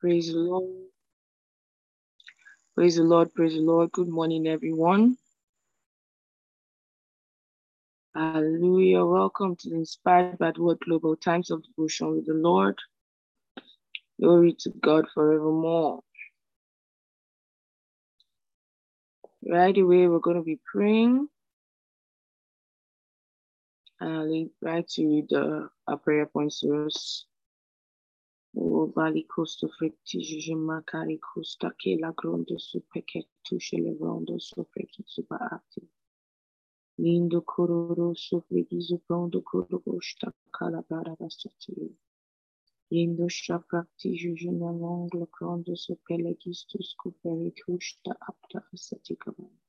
Praise the Lord. Praise the Lord. Praise the Lord. Good morning, everyone. Hallelujah. Welcome to the Inspired by the Word Global Times of Devotion with the Lord. Glory to God forevermore. Right away, we're going to be praying. And I'll to read the prayer points to us. O valicosto frecti jima caricosta che la gronda super che le rondo sopra che suba atti. Lindo cororo sopra di zubondo corogosta calabara da satire. Lindo shafracti jujina longla gronda sopra le gisto scopere tusta apta asaticamente.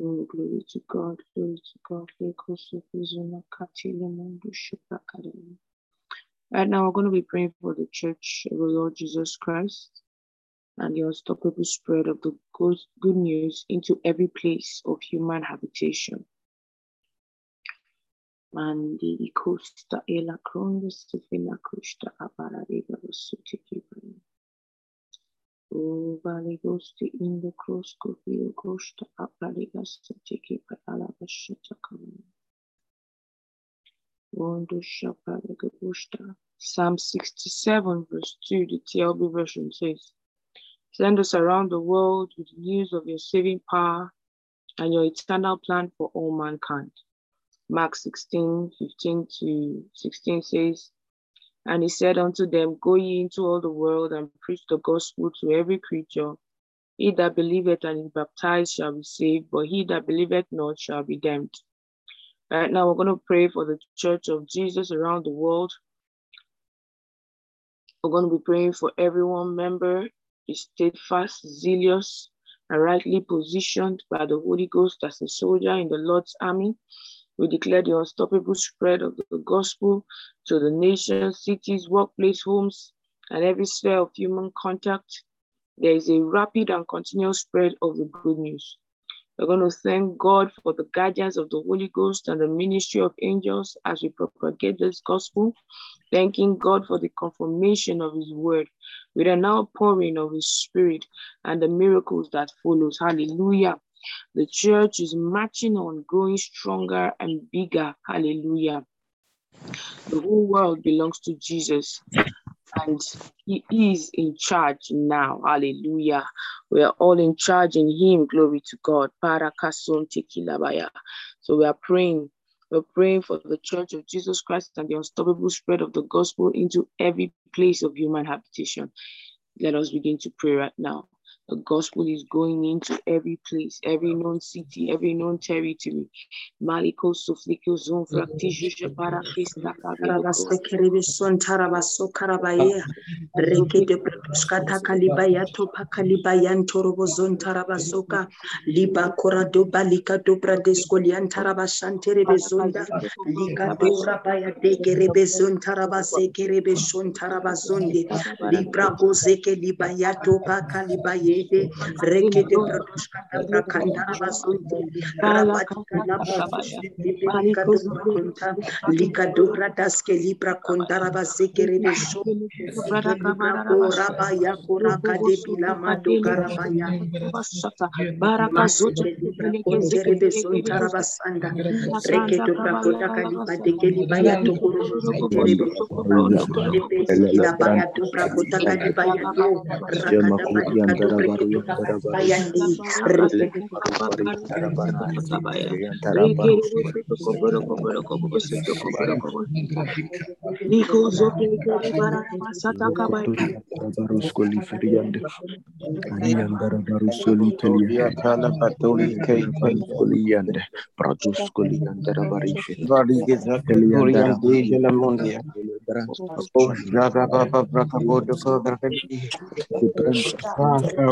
Oh, glory to God, glory to God, le costo prisona cati le mondo shifra academy. Right now, we're going to be praying for the Church of the Lord Jesus Christ and the unstoppable spread of the good, good news into every place of human habitation. Mandi costa e la cronda stefina costa aparariga vasuti. O gosti in the cross. Psalm 67, verse 2, the TLB version says, Send us around the world with news of your saving power and your eternal plan for all mankind. Mark 16, 15 to 16 says, And he said unto them, Go ye into all the world and preach the gospel to every creature. He that believeth and is baptized shall be saved, but he that believeth not shall be damned. Right now, we're going to pray for the church of Jesus around the world. We're going to be praying for everyone member is steadfast, zealous, and rightly positioned by the Holy Ghost as a soldier in the Lord's army. We declare the unstoppable spread of the gospel to the nations, cities, workplace, homes, and every sphere of human contact. There is a rapid and continuous spread of the good news. We're going to thank God for the guidance of the Holy Ghost and the ministry of angels as we propagate this gospel, thanking God for the confirmation of his word with an outpouring of his spirit and the miracles that follows. Hallelujah. The church is marching on, growing stronger and bigger. Hallelujah. The whole world belongs to Jesus and he is in charge now. Hallelujah. We are all in charge in him. Glory to God. So we are praying. We're praying for the church of Jesus Christ and the unstoppable spread of the gospel into every place of human habitation. Let us begin to pray right now. The gospel is going into every place, every known city, every known territory. Maliko sufliko zon fraktijusha parakista Tarabasekerebeson tarabaso karabaya rekete pretoskata kalibaya topa kalibayan torobozon tarabasoka liba dobra deskolian tarabashanterebezonda lika dora baya dekerebezon tarabasekerebeson tarabazonde libra gozeke libaya topa kalibaye yede rekete protoshka dabra kandara basunte rabati kalaba kunta lika dobra daske libra kondara basekere besho raba ya koraka de bila mado garabaya masike libra kontere besun tarabasanda reketo brakota kaliba dekeli baya tokoro tere beso ila baya to brakota kaliba ya to rakata balika do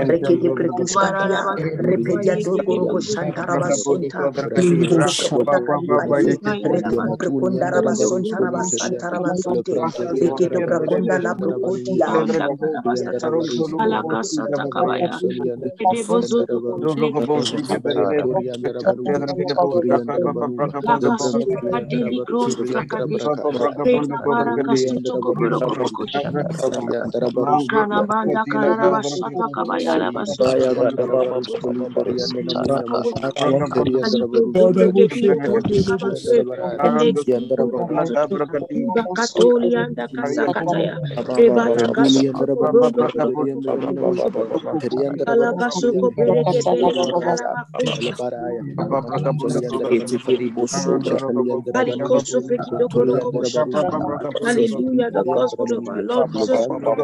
Rakana di Filibaya, Redete Kila Mandoro, Rekete Prescoliandi, Rekete Preson Tarabas, Rekete Maso Prakate Piadu, Rekete Precoto Colibaya, rakanda libra kosiande repedia dobra kuntala bakara bahida rekede prekuskatia repedia dobro boshantara basonta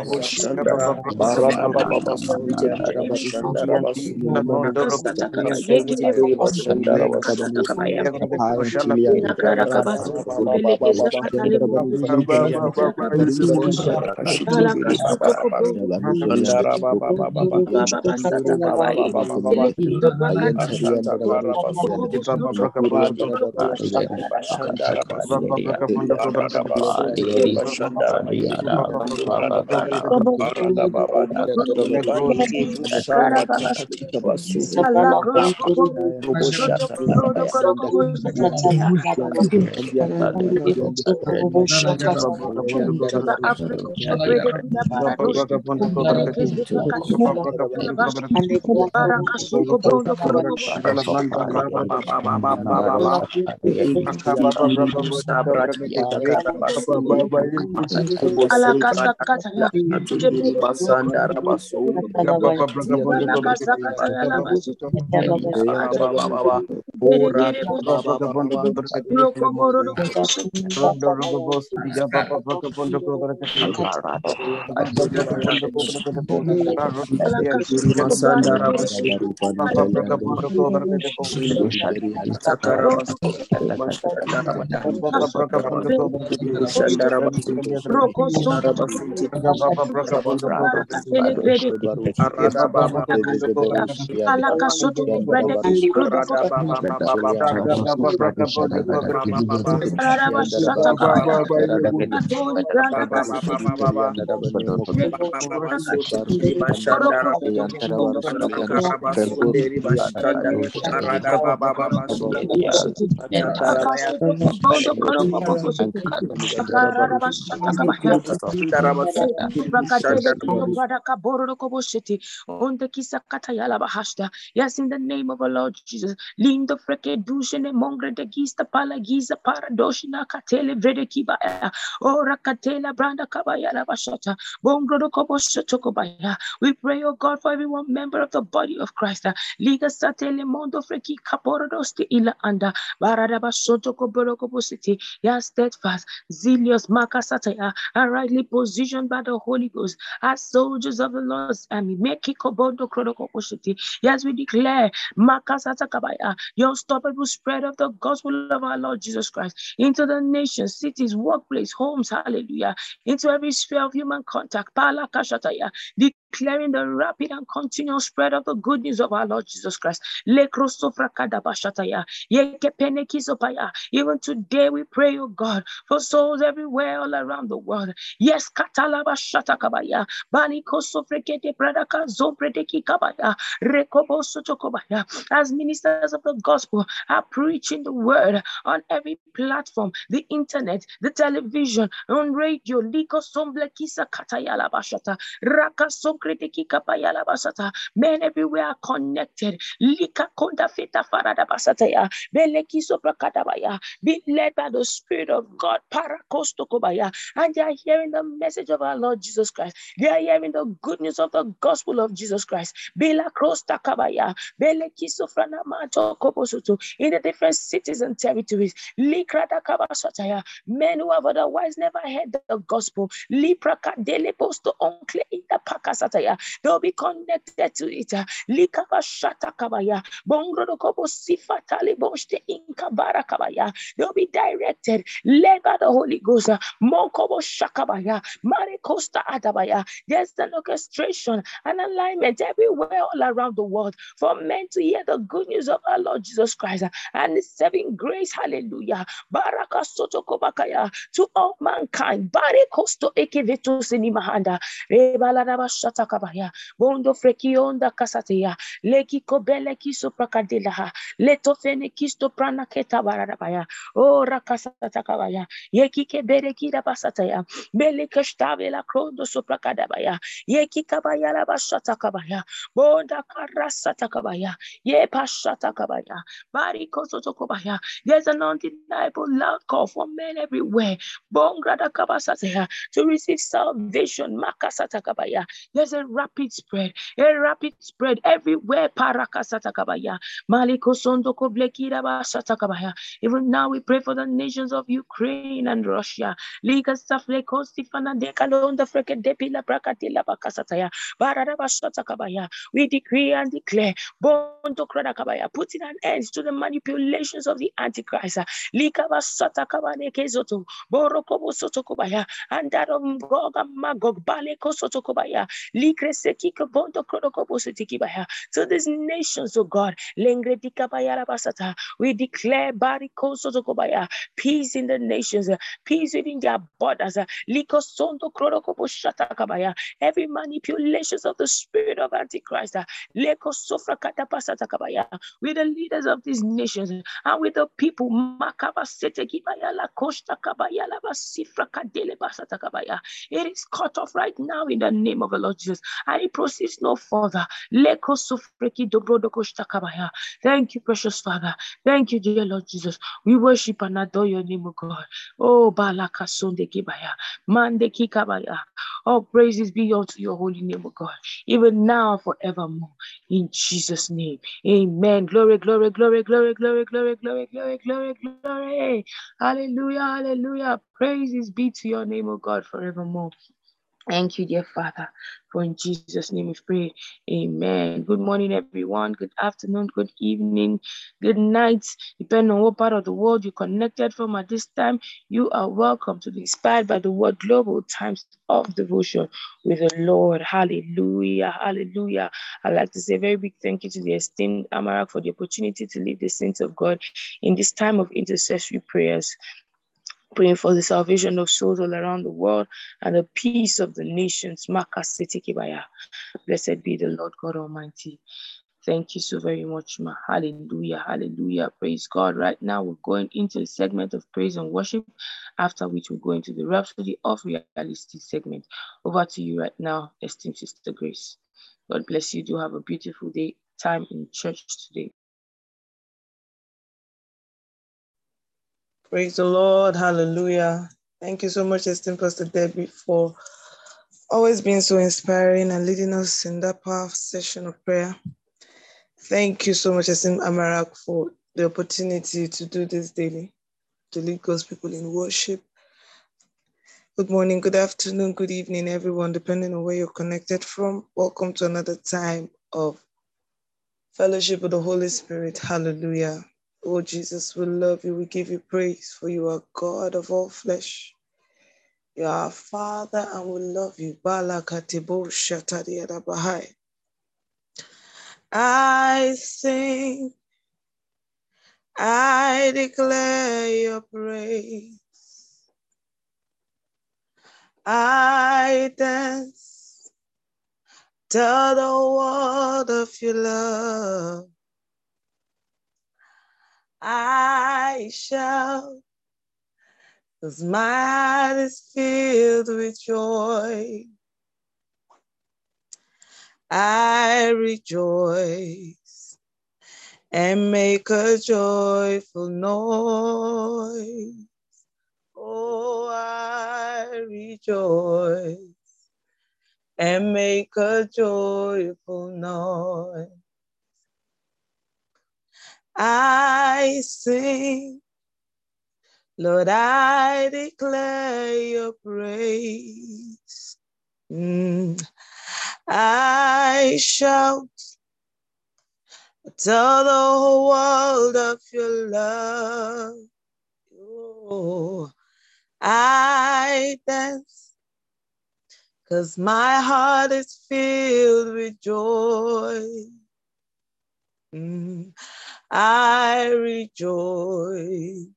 rekundara basonta basantara basonte rekede la brokotia bozo Hallelujah, the gospel of our Lord Jesus Yes, in the name of our Lord Jesus. Lindo freke dushene mongre de gista pala giza paradoshina katele vrede kibaya. Ora katela branda kabaya la bashata. Bongro do kobo shotokobaya. We pray, oh God, for everyone member of the body of Christ. Liga satele mondo freki kaporodoste ila anda. Barada bashoto koboro kobo city. Ya steadfast, zealous, makasataya, and rightly positioned by the Holy Ghost as soldiers of the Lord's army. Yes, we declare your unstoppable spread of the gospel of our Lord Jesus Christ into the nations, cities, workplace, homes, hallelujah, into every sphere of human contact. Declaring the rapid and continual spread of the good news of our Lord Jesus Christ. Even today, we pray, oh God, for souls everywhere, all around the world. Yes, as ministers of the gospel are preaching the word on every platform, the internet, the television, on radio, men everywhere are connected. Lika Konda Feta Farada Basataya, Beleki Soprakadabaya, be led by the Spirit of God, Parakostokobaya, and they are hearing the message of our Lord Jesus Christ. They are hearing the good news of the gospel of Jesus Christ. Bela Krosta Kabaya, Beleki Sofrana Mato Kobosuto, in the different cities and territories. Likrada Kabasataya, men who have otherwise never heard the gospel. Lipra Kadele Posto Oncle in the Pakasa They'll be connected to it. Likaba shata kabaya. Bongro kobo sifatali boshte inkabara kabaya. They'll be directed, led the Holy Ghost. Mokobo shakabaya. Marikosta adabaya. There's an orchestration and alignment everywhere all around the world for men to hear the good news of our Lord Jesus Christ and the saving grace. Hallelujah. Baraka soto kobakaya to all mankind. Barikosto ekeveto sinimahanda. Rebaladaba shatakabaya. Bondo frekionda kasateya. Leki kobele kiso. Leto fene kisto prana keta. Yeki kebere. Bele krondo. Yeki kabaya la. Bonda. Ye. Bari. There's an undeniable loud call for men everywhere. Bongrada. To receive salvation. Makasatakabaya. There's a rapid spread. A rapid spread everywhere. Parakasatakabaya. Maliko sondoko blekira bashatakabaya. Even now we pray for the nations of Ukraine and Russia. Liga safle kostifana dekalonda freke depila brakatila bakasataya. Barabashatakabaya. We decree and declare, Bondo Kradakabaya, putting an end to the manipulations of the Antichrist. Likabashatakabane kezoto. Borokobo sotokobaya. And that of Gog and Magog. Baleko sotokobaya. To these nations, oh God. We declare. Peace in the nations. Peace within their borders. Every manipulations of the spirit of Antichrist. With the leaders of these nations and with the people. It is cut off right now in the name of the Lord Jesus. And it proceeds no further. Thank you, precious Father. Thank you, dear Lord Jesus. We worship and adore your name, O God. Oh, Balaka Sonde Kibaya. Mande Kikabaya. All praises be unto your holy name, O God. Even now forevermore. In Jesus' name. Amen. Glory, glory, glory, glory, glory, glory, glory, glory, glory, glory. Hallelujah, hallelujah. Praises be to your name, O God, forevermore. Thank you, dear Father, for in Jesus' name we pray. Amen. Good morning, everyone. Good afternoon, good evening, good night. Depending on what part of the world you connected from at this time, you are welcome to be inspired by the word global times of devotion with the Lord. Hallelujah. Hallelujah. I'd like to say a very big thank you to the esteemed Amarak for the opportunity to lead the saints of God in this time of intercessory prayers praying for the salvation of souls all around the world and the peace of the nations. Blessed be the Lord God Almighty. Thank you so very much, ma. Hallelujah, hallelujah. Praise God. Right now, we're going into the segment of praise and worship, after which we're going to the Rhapsody of Reality segment. Over to you right now, esteemed Sister Grace. God bless you. Do have a beautiful day, time in church today. Praise the Lord. Hallelujah. Thank you so much, esteemed Pastor Debbie, for always being so inspiring and leading us in that powerful session of prayer. Thank you so much, esteemed Amarak, for the opportunity to do this daily, to lead God's people in worship. Good morning, good afternoon, good evening, everyone, depending on where you're connected from. Welcome to another time of fellowship with the Holy Spirit. Hallelujah. Oh, Jesus, we love you. We give you praise, for you are God of all flesh. You are our Father, and we love you. I sing, I declare your praise. I dance, tell the world of your love. I shout, cause my heart is filled with joy. I rejoice and make a joyful noise. Oh, I rejoice and make a joyful noise. I sing, Lord, I declare your praise. Mm. I shout, tell the whole world of your love. Oh, I dance, cause my heart is filled with joy. Mm, I rejoice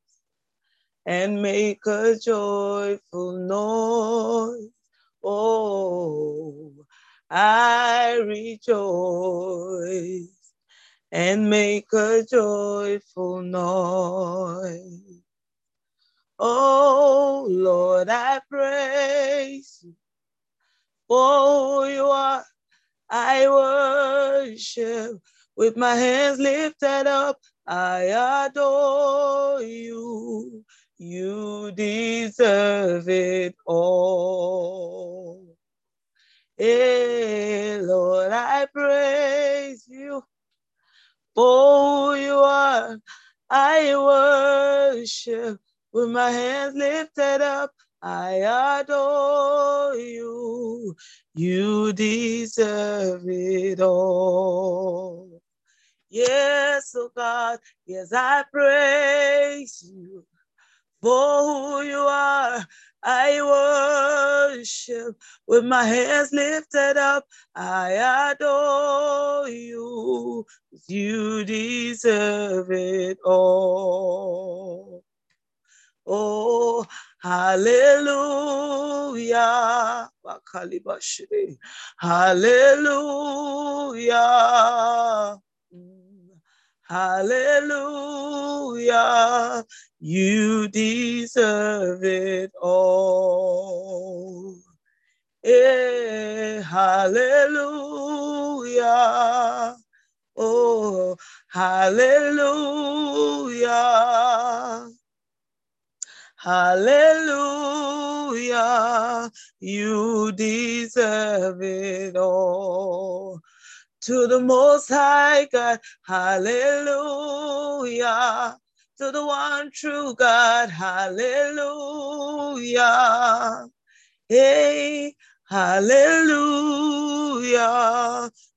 and make a joyful noise. Oh, I rejoice and make a joyful noise. Oh Lord, I praise you for you are. I worship with my hands lifted up. I adore you. You deserve it all. Hey, Lord, I praise you for who you are. I worship with my hands lifted up. I adore you. You deserve it all. Yes, oh God, yes, I praise you for who you are. I worship with my hands lifted up. I adore you. You deserve it all. Oh, hallelujah. Hallelujah. Mm. Hallelujah. You deserve it all. Eh, hallelujah. Oh, hallelujah. Hallelujah. You deserve it all to the Most High God. Hallelujah. To the one true God. Hallelujah. Hey, hallelujah.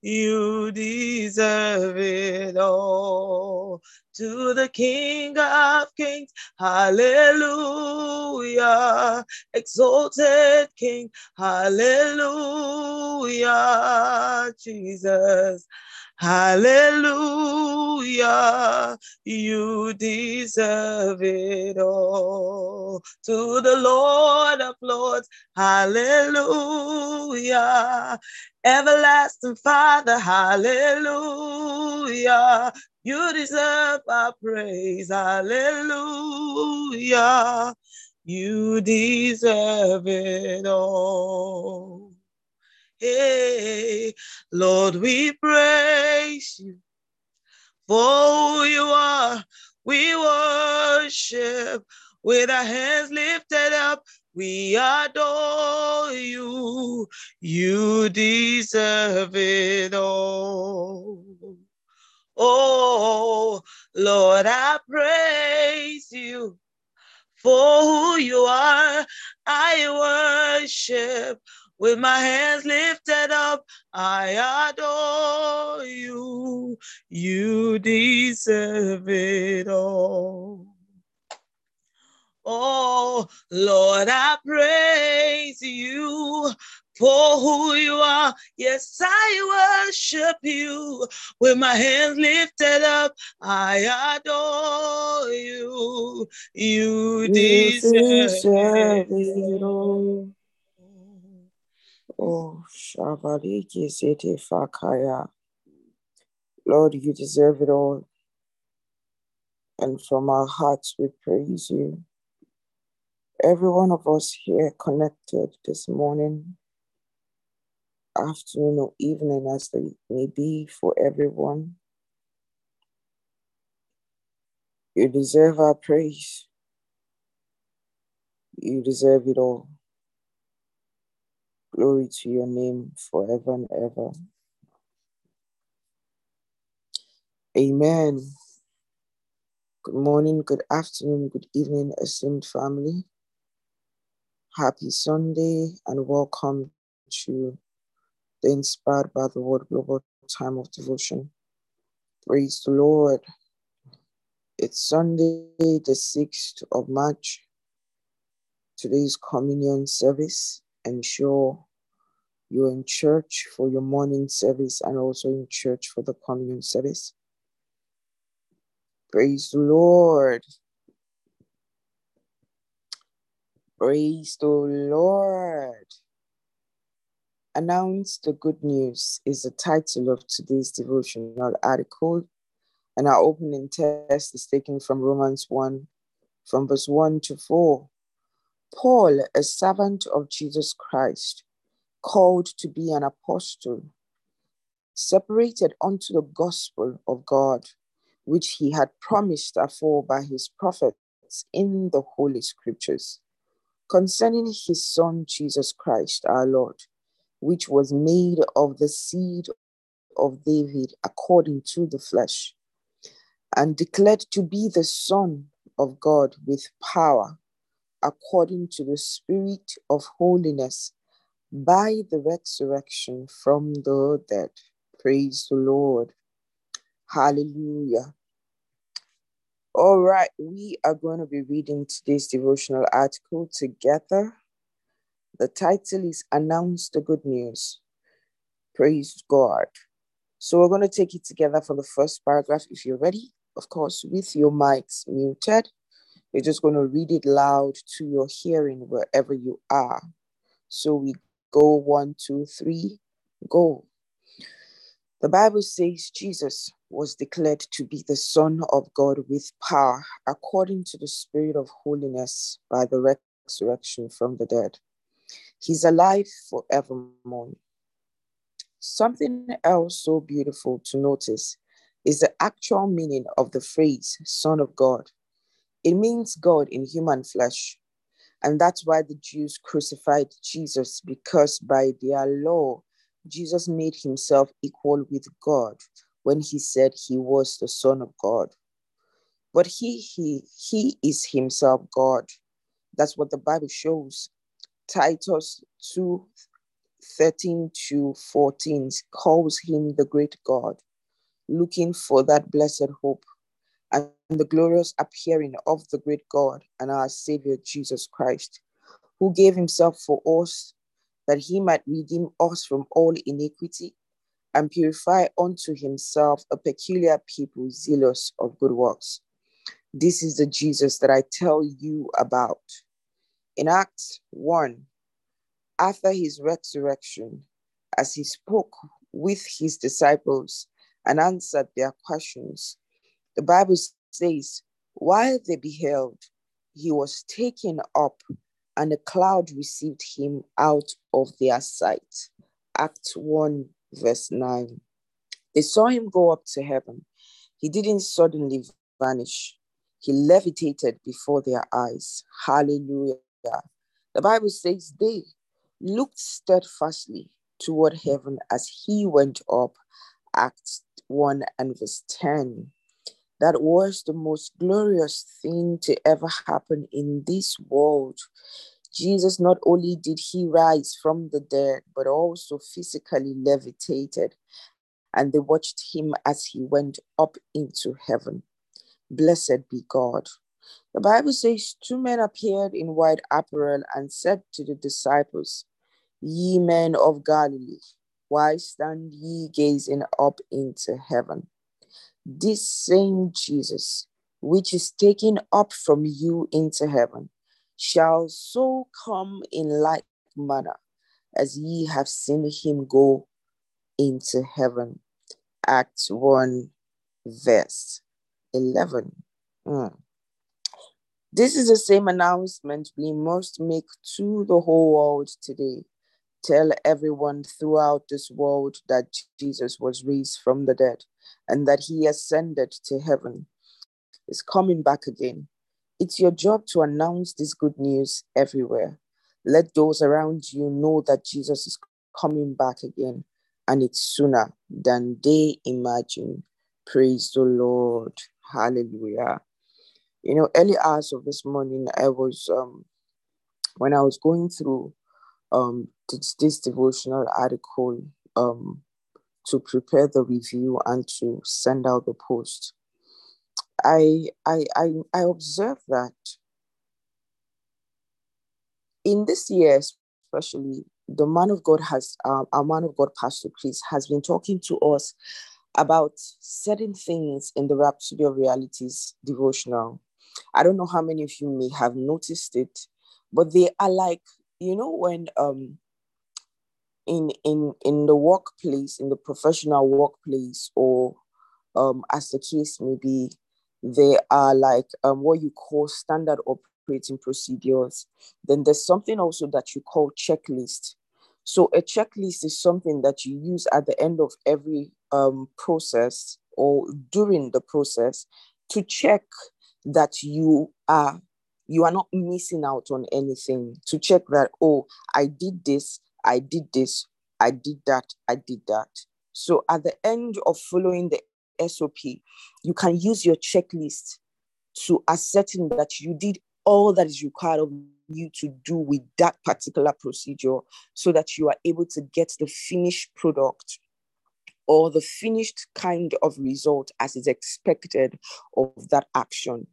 You deserve it all. To the King of Kings. Hallelujah. Exalted King. Hallelujah. Jesus. Hallelujah. You deserve it all. To the Lord of Lords. Hallelujah. Everlasting Father. Hallelujah. You deserve our praise. Hallelujah. You deserve it all. Hey, Lord, we praise you for who you are. We worship with our hands lifted up. We adore you. You deserve it all. Oh, Lord, I praise you for who you are. I worship with my hands lifted up. I adore you. You deserve it all. Oh, Lord, I praise you for who you are. Yes, I worship you with my hands lifted up. I adore you. You deserve it all. Oh, Shabariki City Fakaya. Lord, you deserve it all. And from our hearts, we praise you. Every one of us here connected this morning, afternoon, or evening, as they may be for everyone. You deserve our praise. You deserve it all. Glory to your name forever and ever. Amen. Good morning, good afternoon, good evening, esteemed family. Happy Sunday and welcome to the Inspired by the Word Global Time of Devotion. Praise the Lord. It's Sunday, the 6th of March. Today's communion service. Ensure you're in church for your morning service and also in church for the communion service. Praise the Lord. Praise the Lord. Announce the good news is the title of today's devotional article, and our opening text is taken from Romans 1, from verse 1 to 4. Paul, a servant of Jesus Christ, called to be an apostle, separated unto the gospel of God, which he had promised afore by his prophets in the Holy Scriptures, concerning his Son Jesus Christ our Lord which was made of the seed of David according to the flesh, and declared to be the Son of God with power, according to the Spirit of holiness, by the resurrection from the dead. Praise the Lord. Hallelujah. All right, we are going to be reading today's devotional article together. The title is Announce the Good News. Praise God. So we're going to take it together for the first paragraph. If you're ready, of course, with your mics muted, you're just going to read it loud to your hearing wherever you are. So we go one, two, three, go. The Bible says Jesus was declared to be the Son of God with power according to the Spirit of holiness by the resurrection from the dead. He's alive forevermore. Something else so beautiful to notice is the actual meaning of the phrase Son of God. It means God in human flesh. And that's why the Jews crucified Jesus, because by their law, Jesus made himself equal with God when he said he was the Son of God. But he, he, he is himself God. That's what the Bible shows. Titus 2 13 to 14 calls him the great God, looking for that blessed hope and the glorious appearing of the great God and our Savior Jesus Christ, who gave himself for us that he might redeem us from all iniquity and purify unto himself a peculiar people zealous of good works. This is the Jesus that I tell you about. In Acts 1, after his resurrection, as he spoke with his disciples and answered their questions, the Bible says, while they beheld, he was taken up, and a cloud received him out of their sight. Act 1, verse 9. They saw him go up to heaven. He didn't suddenly vanish, he levitated before their eyes. Hallelujah. The Bible says they looked steadfastly toward heaven as he went up. Acts 1 and verse 10. That was the most glorious thing to ever happen in this world. Jesus not only did he rise from the dead, but also physically levitated, and they watched him as he went up into heaven. Blessed be God. The Bible says two men appeared in white apparel and said to the disciples, Ye men of Galilee, why stand ye gazing up into heaven? This same Jesus, which is taken up from you into heaven, shall so come in like manner as ye have seen him go into heaven. Acts 1, verse 11. Mm. This is the same announcement we must make to the whole world today. Tell everyone throughout this world that Jesus was raised from the dead and that he ascended to heaven, is coming back again. It's your job to announce this good news everywhere. Let those around you know that Jesus is coming back again and it's sooner than they imagine. Praise the Lord. Hallelujah. You know, early hours of this morning, I was, um, when I was going through um, this, this devotional article, um to prepare the review and to send out the post, I I I, I observed that in this year, especially, the man of God has um, our man of God, Pastor Chris, has been talking to us about certain things in the Rhapsody of Realities devotional. I don't know how many of you may have noticed it, but they are like, you know, when um in in in the workplace, in the professional workplace, or um as the case may be, there are like um what you call standard operating procedures. Then there's something also that you call checklist. So a checklist is something that you use at the end of every um, process or during the process to check that you are you are not missing out on anything to check that oh i did this i did this i did that i did that so at the end of following the sop you can use your checklist to ascertain that you did all that is required of you to do with that particular procedure so that you are able to get the finished product or the finished kind of result as is expected of that action.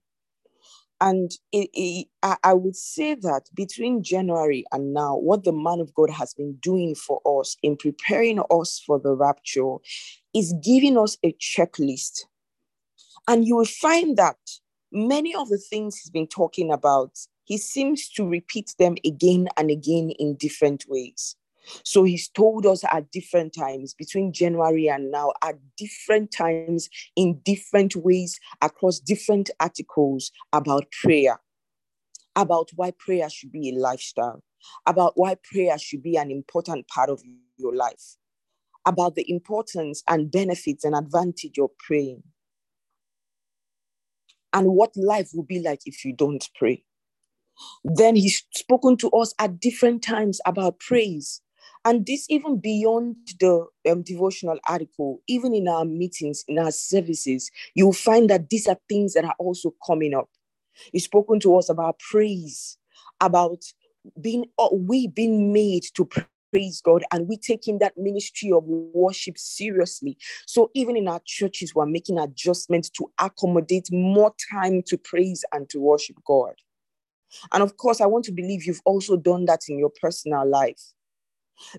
And it, it, I would say that between January and now, what the man of God has been doing for us in preparing us for the rapture is giving us a checklist. And you will find that many of the things he's been talking about, he seems to repeat them again and again in different ways. So he's told us at different times between January and now, at different times, in different ways, across different articles about prayer, about why prayer should be a lifestyle, about why prayer should be an important part of your life, about the importance and benefits and advantage of praying and what life will be like if you don't pray. Then he's spoken to us at different times about praise. And this even beyond the um, devotional article, even in our meetings, in our services, you'll find that these are things that are also coming up. He's spoken to us about praise, about being uh, we being made to praise God and we taking that ministry of worship seriously. So even in our churches, we're making adjustments to accommodate more time to praise and to worship God. And of course, I want to believe you've also done that in your personal life.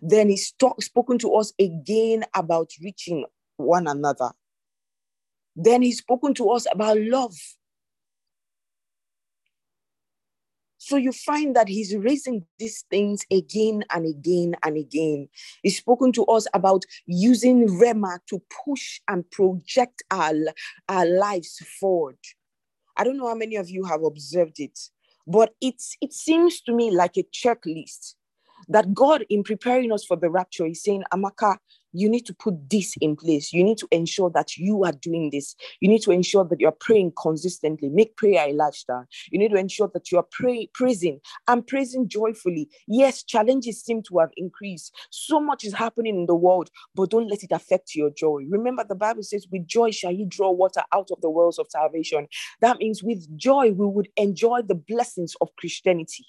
Then he's talk, spoken to us again about reaching one another. Then he's spoken to us about love. So you find that he's raising these things again and again and again. He's spoken to us about using Rhema to push and project our, our lives forward. I don't know how many of you have observed it, but it's it seems to me like a checklist that God, in preparing us for the rapture, is saying, Amaka, you need to put this in place. You need to ensure that you are doing this. You need to ensure that you're praying consistently. Make prayer a lifestyle. You need to ensure that you are pray, praising and praising joyfully. Yes, challenges seem to have increased. So much is happening in the world, but don't let it affect your joy. Remember, the Bible says, with joy shall you draw water out of the wells of salvation. That means with joy, we would enjoy the blessings of Christianity.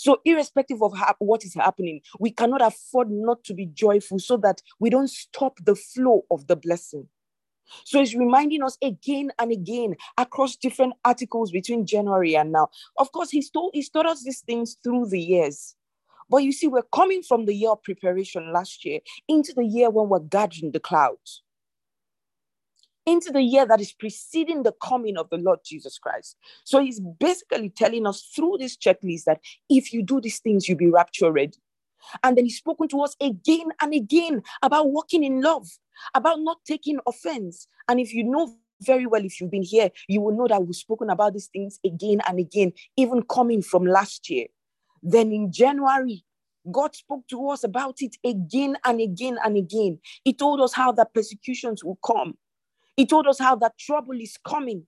So, irrespective of what is happening, we cannot afford not to be joyful so that we don't stop the flow of the blessing. So it's reminding us again and again across different articles between January and now. Of course, he's told he's taught us these things through the years. But you see, we're coming from the year of preparation last year into the year when we're gathering the clouds into the year that is preceding the coming of the Lord Jesus Christ. So he's basically telling us through this checklist that if you do these things, you'll be rapture ready. And then he's spoken to us again and again about walking in love, about not taking offense. And if you know very well, if you've been here, you will know that we've spoken about these things again and again, even coming from last year. Then in January, God spoke to us about it again and again and again. He told us how the persecutions will come. He told us how that trouble is coming.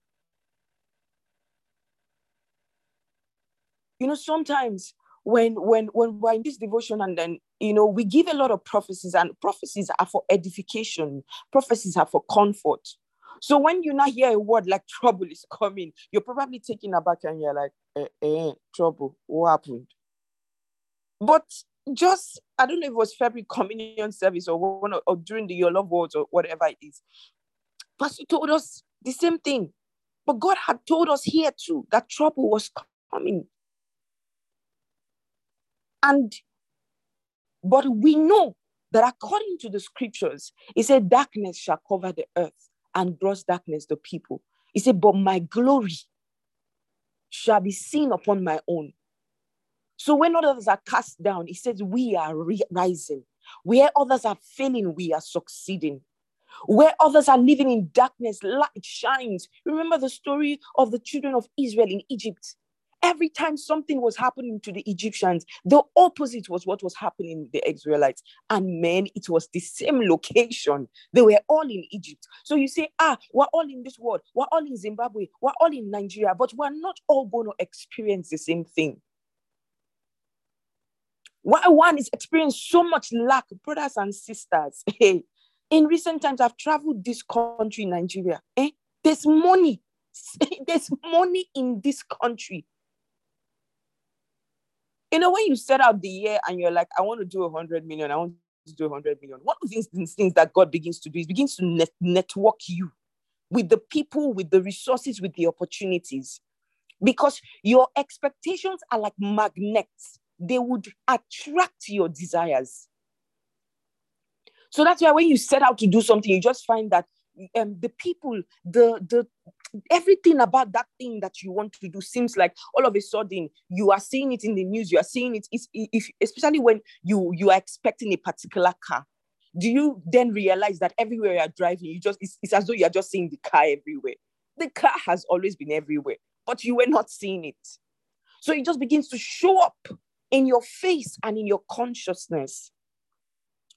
You know, sometimes when when when we're in this devotion and then you know we give a lot of prophecies and prophecies are for edification prophecies are for comfort so when you now hear a word like trouble is coming you're probably taking aback and you're like eh, eh, trouble what happened but just I don't know if it was February communion service or one or, or during the Your LoveWorld or whatever it is. Pastor told us the same thing. But God had told us here too that trouble was coming. And but we know that according to the scriptures, he said, Darkness shall cover the earth and gross darkness the people. He said, But my glory shall be seen upon my own. So when others are cast down, he says, We are rising. Where others are failing, we are succeeding. Where others are living in darkness, light shines. Remember the story of the children of Israel in Egypt. Every time something was happening to the Egyptians, the opposite was what was happening to the Israelites. And men, it was the same location. They were all in Egypt. So you say, ah, we're all in this world, we're all in Zimbabwe, we're all in Nigeria, but we're not all going to experience the same thing. Why one is experiencing so much lack, brothers and sisters. Hey, in recent times, I've traveled this country, Nigeria. Eh? There's money. There's money in this country. You know, when you set out the year and you're like, I want to do a hundred million, I want to do a hundred million. One of these things, things that God begins to do is begins to net- network you with the people, with the resources, with the opportunities. Because your expectations are like magnets, they would attract your desires. So that's why when you set out to do something, you just find that um, the people, the the everything about that thing that you want to do seems like all of a sudden you are seeing it in the news you are seeing it. If, especially when you you are expecting a particular car do you then realize that everywhere you're driving you just it's, it's as though you're just seeing the car everywhere. The car has always been everywhere but you were not seeing it. So it just begins to show up in your face and in your consciousness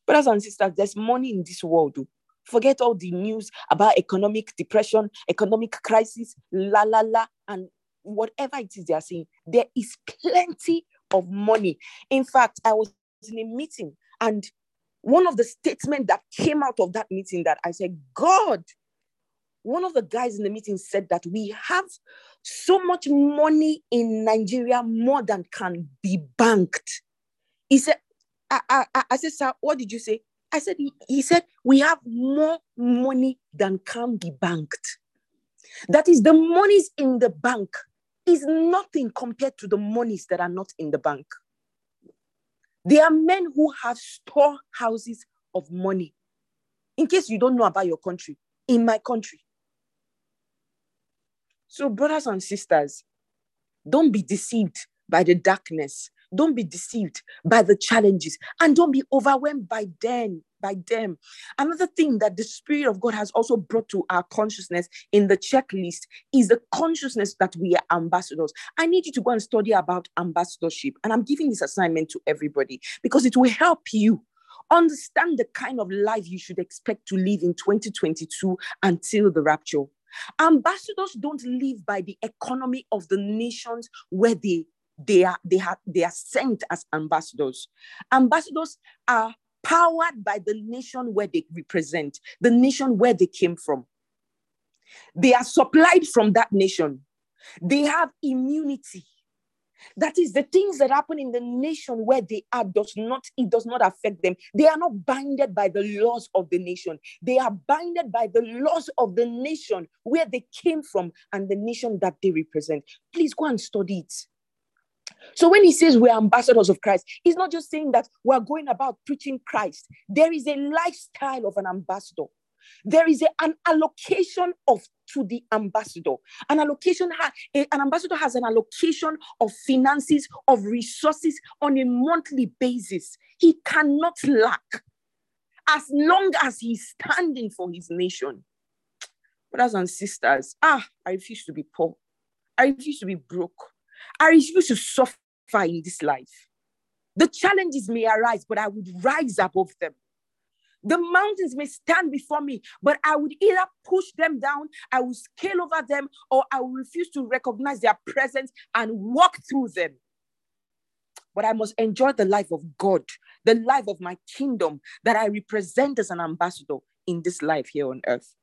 brothers and sisters there's money in this world oh. Forget all the news about economic depression, economic crisis, la la la, and whatever it is they are saying. There is plenty of money. In fact, I was in a meeting and one of the statements that came out of that meeting that I said, God, one of the guys in the meeting said that we have so much money in Nigeria more than can be banked. He said, I, I, I said, sir, what did you say? I said, he, he said, we have more money than can be banked. That is, the monies in the bank is nothing compared to the monies that are not in the bank. There are men who have storehouses of money. In case you don't know about your country, in my country. So, brothers and sisters, don't be deceived by the darkness don't be deceived by the challenges and don't be overwhelmed by them by them. Another thing that the spirit of god has also brought to our consciousness in the checklist is the consciousness that we are ambassadors. I need you to go and study about ambassadorship and i'm giving this assignment to everybody because it will help you understand the kind of life you should expect to live in 2022 until the rapture. Ambassadors don't live by the economy of the nations where they they are they have they are sent as ambassadors. Ambassadors are powered by the nation where they represent the nation where they came from. They are supplied from that nation. They have immunity. That is the things that happen in the nation where they are does not it does not affect them. They are not binded by the laws of the nation. They are binded by the laws of the nation where they came from and the nation that they represent. Please go and study it so when he says we're ambassadors of Christ, he's not just saying that we're going about preaching Christ. There is a lifestyle of an ambassador. There is a, an allocation of to the ambassador. An allocation, ha, a, an ambassador has an allocation of finances, of resources on a monthly basis. He cannot lack as long as he's standing for his nation. Brothers and sisters, ah, I refuse to be poor. I refuse to be broke. I refuse to suffer in this life. The challenges may arise, but I would rise above them. The mountains may stand before me, but I would either push them down, I will scale over them, or I will refuse to recognize their presence and walk through them. But I must enjoy the life of God, the life of my kingdom that I represent as an ambassador in this life here on earth.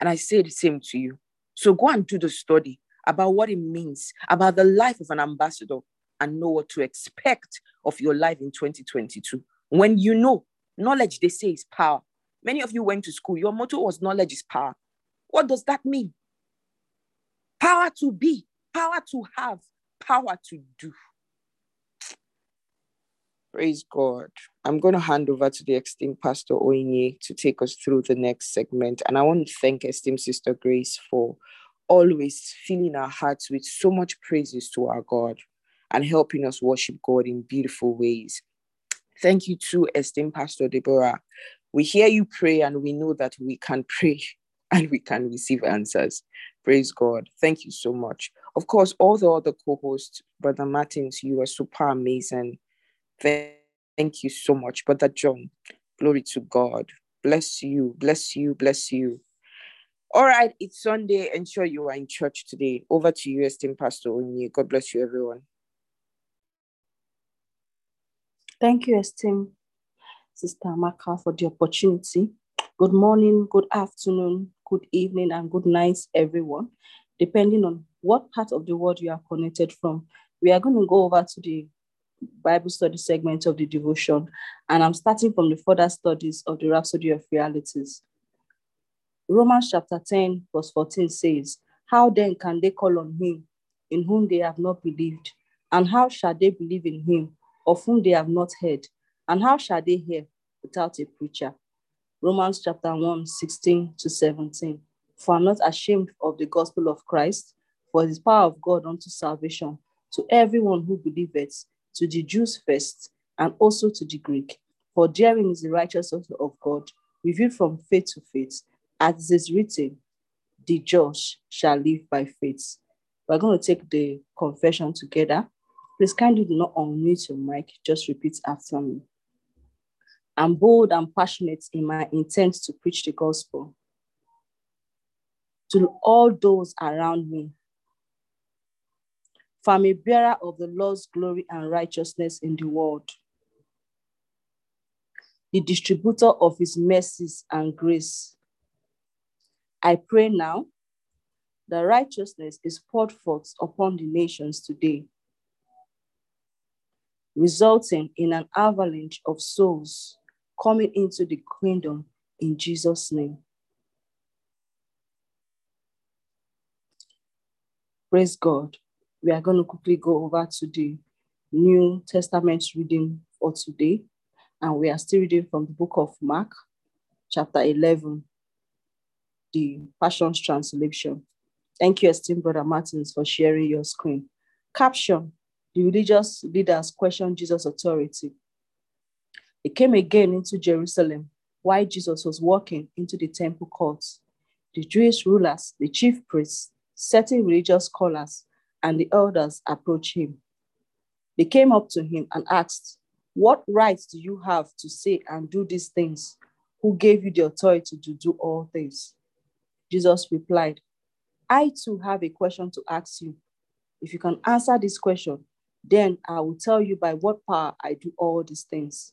And I say the same to you. So go and do the study about what it means, about the life of an ambassador. and know what to expect of your life in 2022. When you know, knowledge, they say, is power. Many of you went to school, your motto was knowledge is power. What does that mean? Power to be, power to have, power to do. Praise God. I'm going to hand over to the esteemed Pastor Oinye to take us through the next segment. And I want to thank esteemed Sister Grace for always filling our hearts with so much praises to our God and helping us worship God in beautiful ways. Thank you to esteemed Pastor Deborah. We hear you pray and we know that we can pray and we can receive answers. Praise God. Thank you so much. Of course, all the other co hosts, Brother Martins, you are super amazing. Thank you so much. Brother John, glory to God. Bless you, bless you, bless you. All right, it's Sunday. Ensure you are in church today. Over to you, esteemed Pastor Onye. God bless you, everyone. Thank you, esteemed Sister Amaka, for the opportunity. Good morning, good afternoon, good evening, and good night, everyone, depending on what part of the world you are connected from. We are going to go over to the Bible study segment of the devotion, and I'm starting from the further studies of the Rhapsody of Realities. Romans chapter 10, verse 14 says, How then can they call on him in whom they have not believed? And how shall they believe in him of whom they have not heard? And how shall they hear without a preacher? Romans chapter 1, 16 to 17. For I'm not ashamed of the gospel of Christ, for it is power of God unto salvation to everyone who believeth, to the Jews first, and also to the Greek. For therein is the righteousness of God, revealed from faith to faith, as it is written, the just shall live by faith. We're going to take the confession together. Please kindly do not unmute your mic, just repeat after me. I'm bold and passionate in my intent to preach the gospel to all those around me for I'm a bearer of the Lord's glory and righteousness in the world, the distributor of his mercies and grace. I pray now that righteousness is poured forth upon the nations today, resulting in an avalanche of souls coming into the kingdom in Jesus' name. Praise God we are going to quickly go over to the New Testament reading for today. And we are still reading from the book of Mark, chapter 11, the Passions Translation. Thank you, esteemed Brother Martins, for sharing your screen. Caption The religious leaders questioned Jesus' authority. They came again into Jerusalem while Jesus was walking into the temple courts. The Jewish rulers, the chief priests, certain religious scholars, and the elders approached him. They came up to him and asked, What rights do you have to say and do these things? Who gave you the authority to do all things? Jesus replied, I too have a question to ask you. If you can answer this question, then I will tell you by what power I do all these things.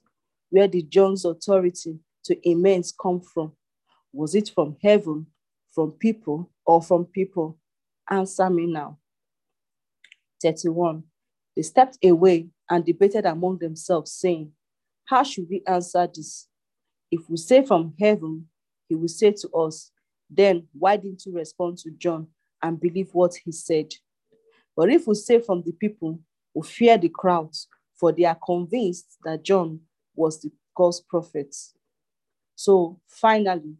Where did John's authority to immense come from? Was it from heaven, from people, or from people? Answer me now. 31. They stepped away and debated among themselves, saying, How should we answer this? If we say from heaven, he will say to us, Then why didn't you respond to John and believe what he said? But if we say from the people, who fear the crowds, for they are convinced that John was the God's prophet. So finally,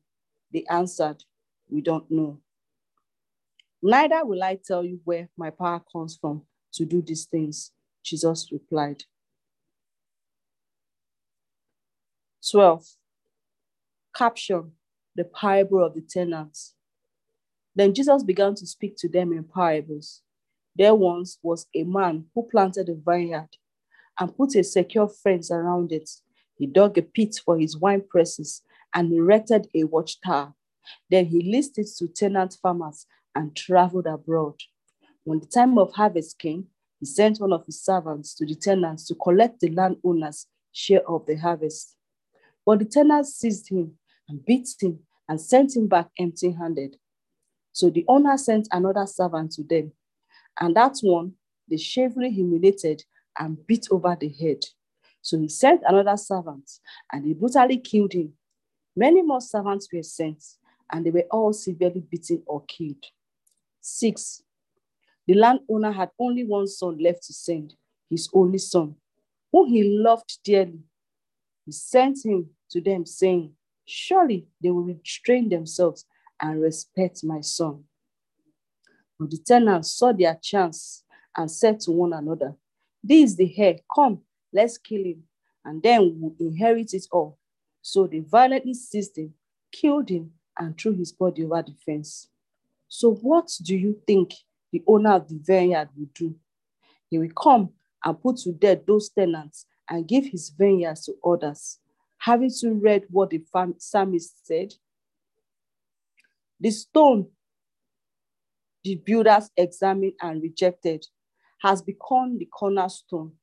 they answered, We don't know. Neither will I tell you where my power comes from to do these things. Jesus replied. 12. Caption The parable of the tenants. Then Jesus began to speak to them in parables. There once was a man who planted a vineyard and put a secure fence around it. He dug a pit for his wine presses and erected a watchtower. Then he leased it to tenant farmers and traveled abroad. When the time of harvest came, he sent one of his servants to the tenants to collect the landowner's share of the harvest. But the tenants seized him and beat him and sent him back empty handed. So the owner sent another servant to them, and that one they shamefully humiliated and beat over the head. So he sent another servant, and he brutally killed him. Many more servants were sent, and they were all severely beaten or killed. Six, the landowner had only one son left to send, his only son, whom he loved dearly. He sent him to them, saying, Surely they will restrain themselves and respect my son. But the tenants saw their chance and said to one another, This is the heir, come, let's kill him, and then we'll inherit it all. So they violently seized him, killed him, and threw his body over the fence. So, what do you think the owner of the vineyard will do? He will come and put to death those tenants and give his vineyards to others. Having to read what the psalmist said, the stone the builders examined and rejected has become the cornerstone.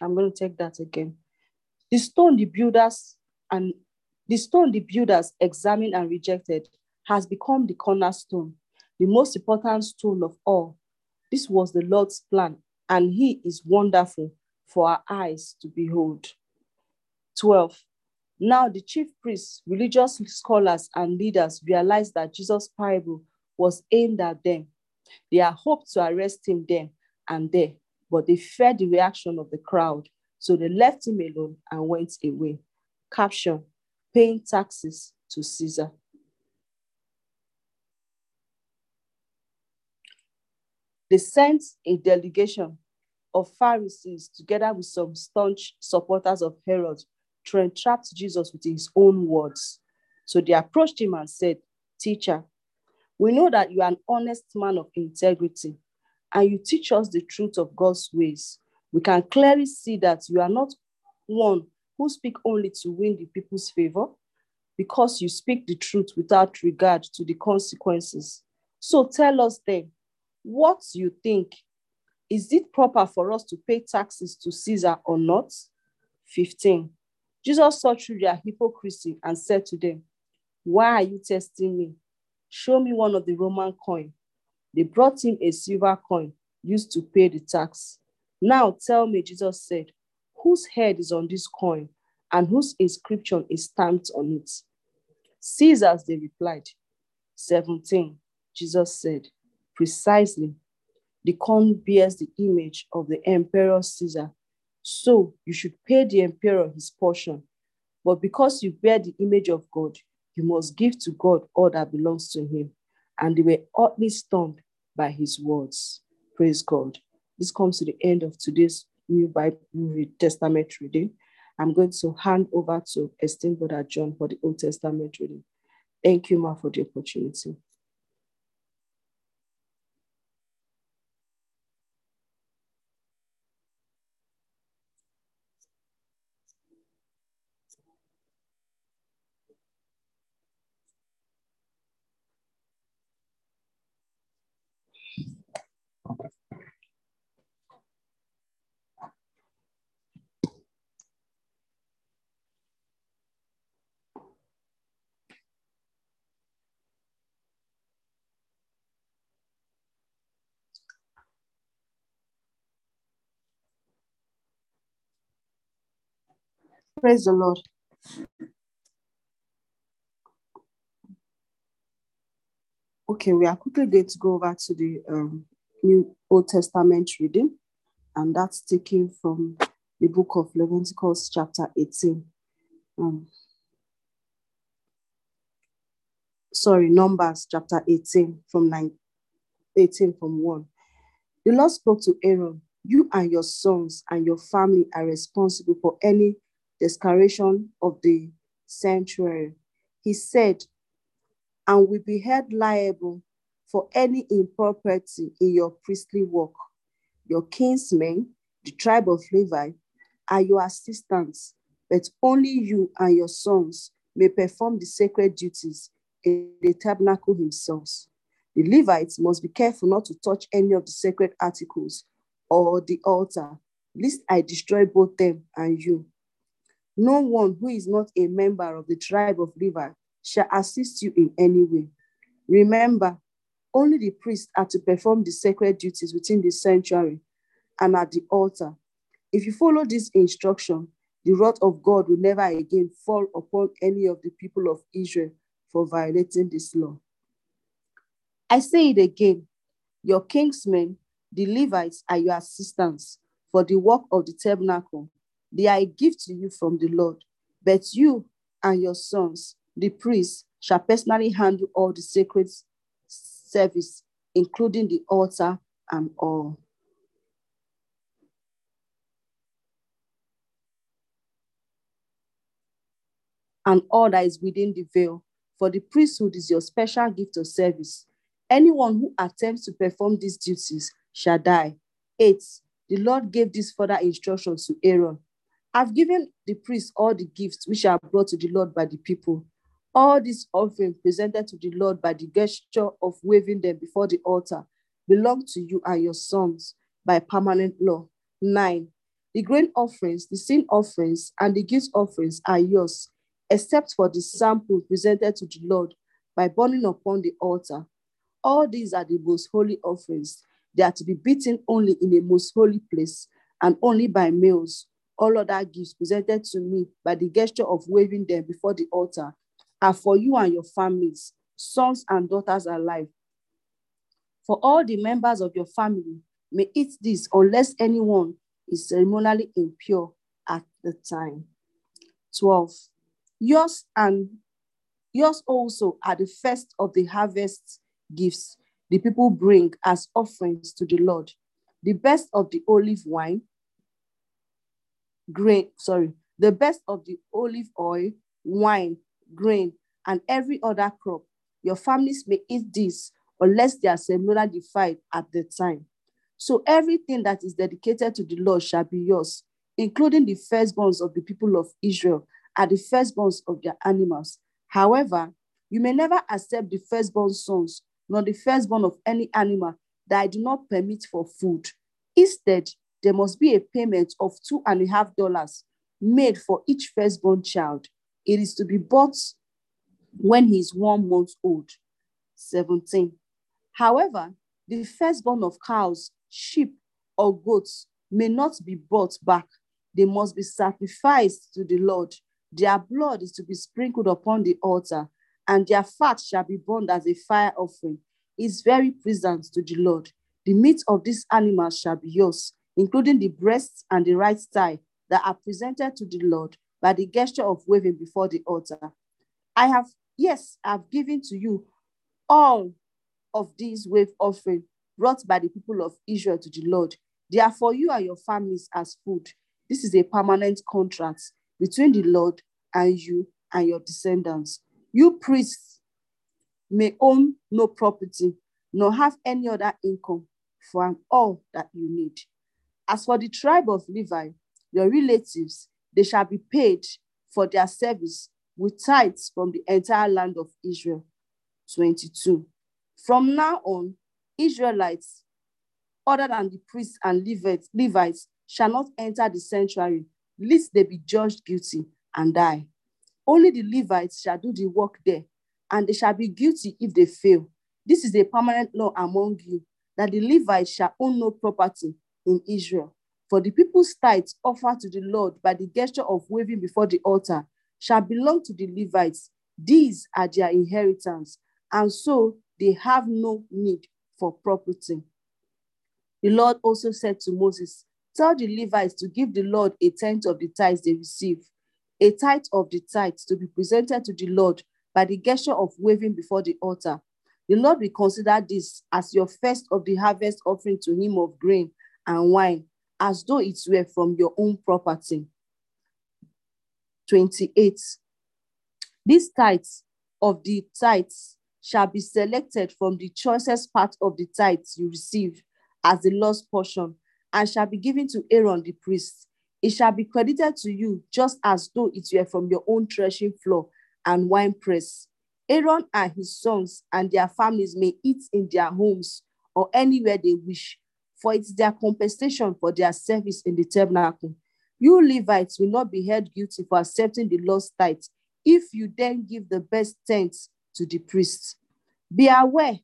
I'm going to take that again. The stone the builders and the stone the builders examined and rejected has become the cornerstone, the most important stone of all. This was the Lord's plan, and He is wonderful for our eyes to behold. 12. Now the chief priests, religious scholars, and leaders realized that Jesus' parable was aimed at them. They had hoped to arrest him then and there, but they feared the reaction of the crowd, so they left him alone and went away. Caption Paying taxes to Caesar. They sent a delegation of Pharisees, together with some staunch supporters of Herod, to entrap Jesus with his own words. So they approached him and said, Teacher, we know that you are an honest man of integrity, and you teach us the truth of God's ways. We can clearly see that you are not one who speak only to win the people's favor, because you speak the truth without regard to the consequences. So tell us then, what you think is it proper for us to pay taxes to Caesar or not? 15. Jesus saw through their hypocrisy and said to them, Why are you testing me? Show me one of the Roman coin. They brought him a silver coin used to pay the tax. Now tell me, Jesus said, whose head is on this coin and whose inscription is stamped on it? Caesar's, they replied. 17. Jesus said, Precisely the coin bears the image of the emperor Caesar. So you should pay the emperor his portion. But because you bear the image of God, you must give to God all that belongs to him. And they were utterly stunned by his words. Praise God. This comes to the end of today's New Bible Testament reading. I'm going to hand over to esteemed brother John for the Old Testament reading. Thank you, Ma, for the opportunity. Praise the Lord. Okay, we are quickly going to go over to the um, New Old Testament reading, and that's taken from the book of Leviticus, chapter 18. Um, sorry, Numbers, chapter 18, from 9, 18 from 1. The Lord spoke to Aaron, You and your sons and your family are responsible for any desecration of the sanctuary. He said, and will be held liable for any impropriety in your priestly work. Your kinsmen, the tribe of Levi, are your assistants, but only you and your sons may perform the sacred duties in the tabernacle himself. The Levites must be careful not to touch any of the sacred articles or the altar, lest I destroy both them and you. No one who is not a member of the tribe of Levi shall assist you in any way. Remember, only the priests are to perform the sacred duties within the sanctuary and at the altar. If you follow this instruction, the wrath of God will never again fall upon any of the people of Israel for violating this law. I say it again your kingsmen, the Levites, are your assistants for the work of the tabernacle. They are a gift to you from the Lord. But you and your sons, the priests, shall personally handle all the sacred service, including the altar and all. And all that is within the veil, for the priesthood is your special gift of service. Anyone who attempts to perform these duties shall die. Eight, the Lord gave these further instructions to Aaron. I've given the priests all the gifts which are brought to the Lord by the people. All these offerings presented to the Lord by the gesture of waving them before the altar belong to you and your sons by permanent law. Nine, the grain offerings, the sin offerings, and the guilt offerings are yours, except for the sample presented to the Lord by burning upon the altar. All these are the most holy offerings. They are to be beaten only in a most holy place and only by males. All other gifts presented to me by the gesture of waving them before the altar are for you and your families, sons and daughters alike. For all the members of your family may eat this unless anyone is ceremonially impure at the time. 12. Yours and yours also are the first of the harvest gifts the people bring as offerings to the Lord. The best of the olive wine, grain, sorry, the best of the olive oil, wine, grain, and every other crop. Your families may eat this unless they are similar defied at the time. So everything that is dedicated to the Lord shall be yours, including the firstborns of the people of Israel and the firstborns of their animals. However, you may never accept the firstborn sons, nor the firstborn of any animal that I do not permit for food. Instead, there must be a payment of two and a half dollars made for each firstborn child. It is to be bought when he is one month old. 17. However, the firstborn of cows, sheep, or goats may not be brought back. They must be sacrificed to the Lord. Their blood is to be sprinkled upon the altar, and their fat shall be burned as a fire offering. It's very pleasant to the Lord. The meat of these animals shall be yours, including the breasts and the right thigh that are presented to the Lord by the gesture of waving before the altar. I have, yes, I've given to you all of these wave offering brought by the people of Israel to the Lord. They are for you and your families as food. This is a permanent contract between the Lord and you and your descendants. You priests may own no property, nor have any other income from all that you need. As for the tribe of Levi, your relatives, they shall be paid for their service with tithes from the entire land of Israel. 22. From now on, Israelites, other than the priests and Levites, Levites, shall not enter the sanctuary, lest they be judged guilty and die. Only the Levites shall do the work there, and they shall be guilty if they fail. This is a permanent law among you, that the Levites shall own no property in Israel. For the people's tithes offered to the Lord by the gesture of waving before the altar shall belong to the Levites. These are their inheritance, and so they have no need for property. The Lord also said to Moses, Tell the Levites to give the Lord a tenth of the tithes they receive, a tithe of the tithes to be presented to the Lord by the gesture of waving before the altar. The Lord will consider this as your first of the harvest offering to him of grain and wine, as though it were from your own property. 28. These tithes of the tithes shall be selected from the choicest part of the tithes you receive as the lost portion, and shall be given to Aaron the priest. It shall be credited to you just as though it were from your own threshing floor and wine press. Aaron and his sons and their families may eat in their homes or anywhere they wish, for it's their compensation for their service in the tabernacle. You Levites will not be held guilty for accepting the Lord's tithe if you then give the best tenth to the priests. Be aware,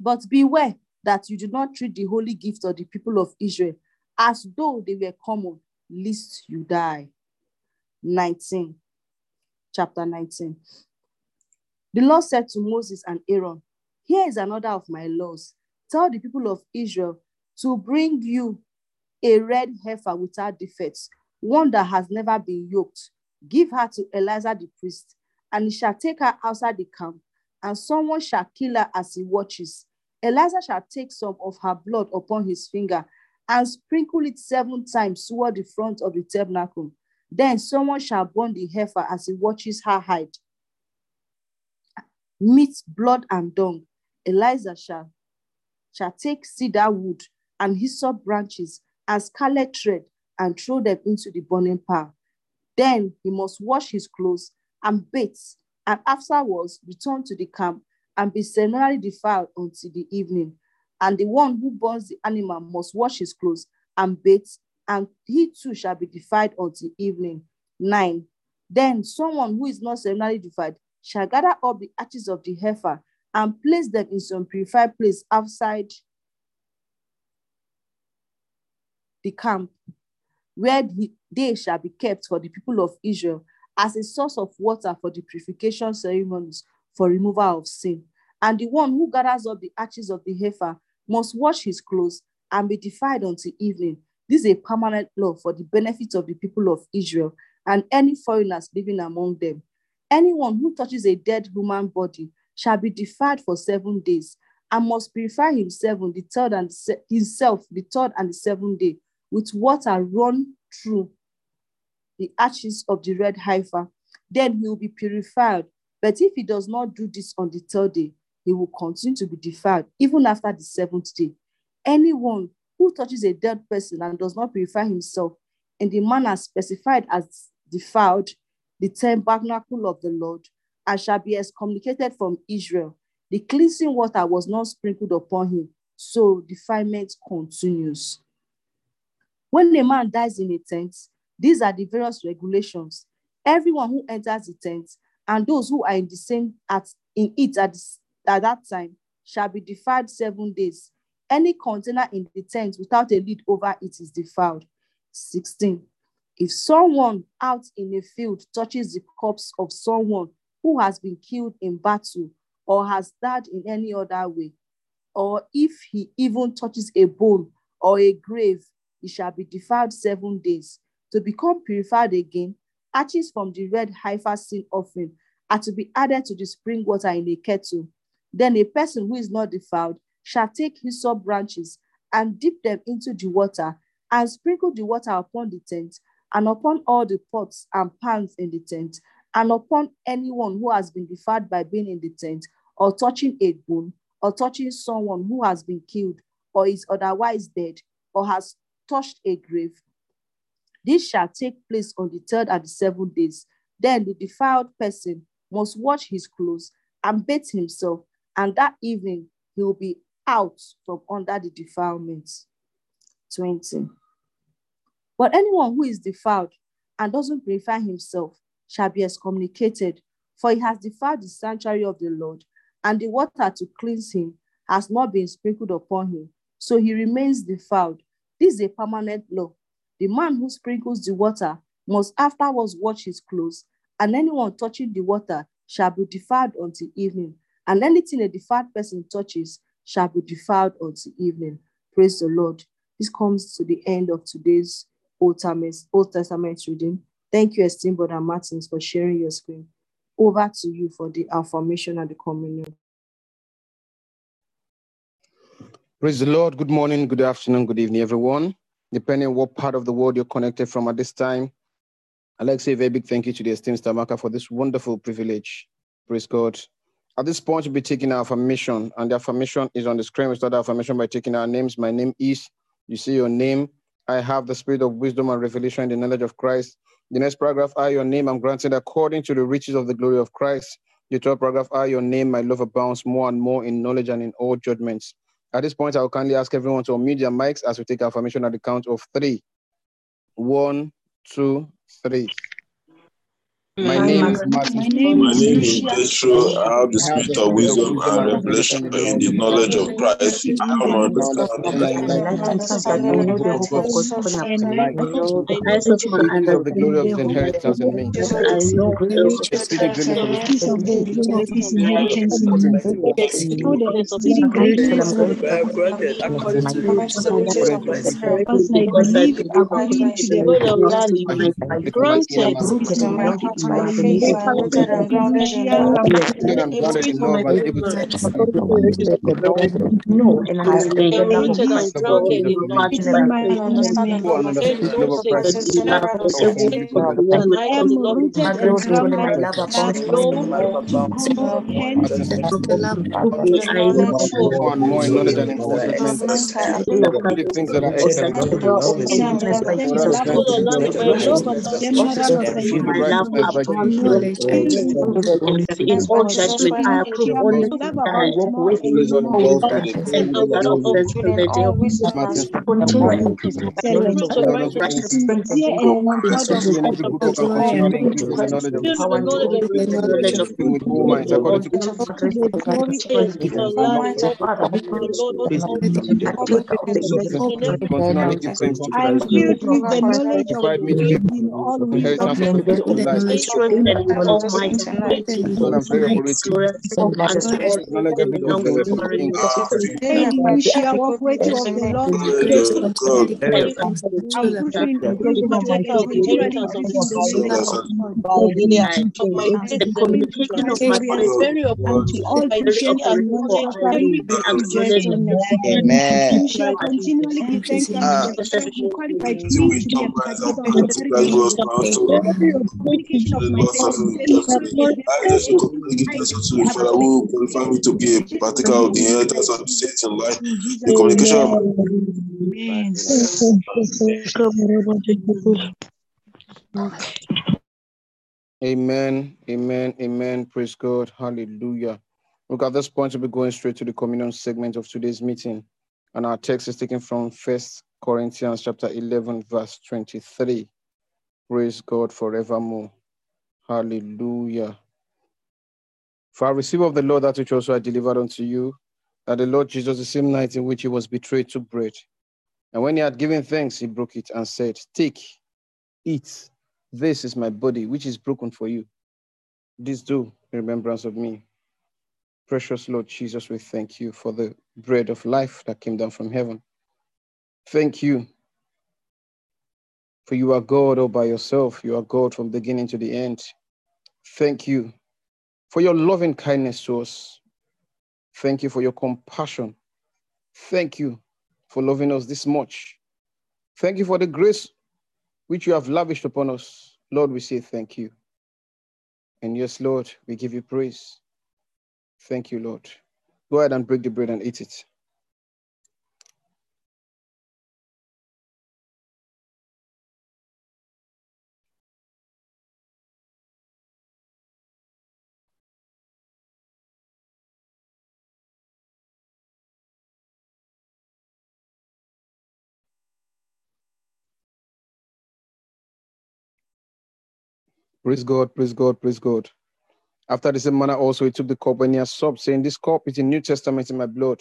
but beware that you do not treat the holy gift of the people of Israel as though they were common, lest you die. 19, chapter 19. The Lord said to Moses and Aaron, Here is another of my laws. Tell the people of Israel to bring you a red heifer without defects, one that has never been yoked. Give her to Eleazar the priest, and he shall take her outside the camp, and someone shall kill her as he watches. Eleazar shall take some of her blood upon his finger and sprinkle it seven times toward the front of the tabernacle. Then someone shall burn the heifer as he watches her hide. Meat, blood, and dung. Eleazar shall, shall take cedar wood and hyssop branches and scarlet thread and throw them into the burning pile. Then he must wash his clothes and bathe, and afterwards return to the camp and be ceremonially defiled until the evening. And the one who burns the animal must wash his clothes and bathe, and he too shall be defiled until evening. Nine. Then someone who is not ceremonially defiled shall gather up the ashes of the heifer and place them in some purified place outside the camp, where they shall be kept for the people of Israel as a source of water for the purification ceremonies for removal of sin. And the one who gathers up the ashes of the heifer must wash his clothes and be defiled until evening. This is a permanent law for the benefit of the people of Israel and any foreigners living among them. Anyone who touches a dead human body shall be defiled for seven days and must purify himself on the third and himself the third and the seventh day with water run through the ashes of the red heifer. Then he will be purified. But if he does not do this on the third day, he will continue to be defiled even after the seventh day. Anyone who touches a dead person and does not purify himself in the manner specified as defiled the tabernacle of the Lord and shall be excommunicated from Israel. The cleansing water was not sprinkled upon him, so defilement continues. When a man dies in a tent, these are the various regulations. Everyone who enters the tent and those who are in the same at in it at at that time shall be defiled seven days. Any container in the tent without a lid over it is defiled. 16. If someone out in a field touches the corpse of someone who has been killed in battle or has died in any other way, or if he even touches a bone or a grave, he shall be defiled seven days. To become purified again, ashes from the red heifer sin offering are to be added to the spring water in a kettle then a person who is not defiled shall take hyssop branches and dip them into the water and sprinkle the water upon the tent and upon all the pots and pans in the tent and upon anyone who has been defiled by being in the tent or touching a bone or touching someone who has been killed or is otherwise dead or has touched a grave. This shall take place on the third and the seventh days. Then the defiled person must wash his clothes and bathe himself and that evening he will be out from under the defilement. 20. But anyone who is defiled and doesn't purify himself shall be excommunicated, for he has defiled the sanctuary of the Lord, and the water to cleanse him has not been sprinkled upon him. So he remains defiled. This is a permanent law. The man who sprinkles the water must afterwards wash his clothes, and anyone touching the water shall be defiled until evening and anything a defiled person touches shall be defiled until evening. Praise the Lord. This comes to the end of today's Old Testament, reading. Thank you, esteemed Brother Martins, for sharing your screen. Over to you for the affirmation and the communion. Praise the Lord. Good morning, good afternoon, good evening, everyone. Depending on what part of the world you're connected from at this time, I'd like to say a very big thank you to the esteemed Stamaka for this wonderful privilege. Praise God. At this point, we'll be taking our affirmation, and the affirmation is on the screen. We start the affirmation by taking our names. My name is, you see your name. I have the spirit of wisdom and revelation in the knowledge of Christ. The next paragraph, I, your name, I'm granted according to the riches of the glory of Christ. The third paragraph, I, your name, my love abounds more and more in knowledge and in all judgments. At this point, I will kindly ask everyone to unmute their mics as we take affirmation at the count of three. One, two, three. My name is Martin. My name is Joshua. I have the spirit of wisdom and revelation in the knowledge of Christ. I am understanding. of the glory of his inheritance in me. Exceeding greatness of his I am granted according to the riches of his grace. Because I believe according to the word of God, granted to my Rooted and grounded in love and able No, and I am rooted and grounded in knowledge by faith. know and understood the love of Christ. And I am rooted and grounded Martin. More and more in knowledge and in contentment. Things that are excellent. In all judgment, I approve only that I walk with you. And not that of the day of continual increase of knowledge of God, righteous strength of God, power and knowledge of with all minds according to continually give thanks to I am filled with the knowledge of Provide me to give in all inheritance of the people life. strength and almighty Lord, I'm very operative. Knowledge of the Lord and Thank you, shall walk with you of the Lord. Knowledge of God. I'm pushing the inheritance of the communication of my faith very unto all Christian and non-Christian Amen. You shall continually give thanks and be qualified to The be wisdom the rise gift up of and the Christ was bound to communication of the my loss of faith. I just communicate us to the Father who qualify me to be a partaker of the inheritance of the saints in life. The communication of Amen. Amen. Amen. Praise God. Hallelujah. Look at this point, we'll be going straight to the communion segment of today's meeting. And our text is taken from First Corinthians chapter 11, verse 23. Praise God forevermore. Hallelujah. For I receive of the Lord that which also I delivered unto you, that the Lord Jesus, the same night in which he was betrayed, took bread. And when he had given thanks, he broke it and said, Take, eat. This is my body, which is broken for you. This do in remembrance of me. Precious Lord Jesus, we thank you for the bread of life that came down from heaven. Thank you. For you are God all by yourself. You are God from beginning to the end. Thank you for your loving kindness to us. Thank you for your compassion. Thank you for loving us this much. Thank you for the grace which you have lavished upon us. Lord, we say thank you. And yes, Lord, we give you praise. Thank you, Lord. Go ahead and break the bread and eat it. Praise God, praise God, praise God. After the same manner, also he took the cup when he had supped, saying, This cup is the New Testament in my blood.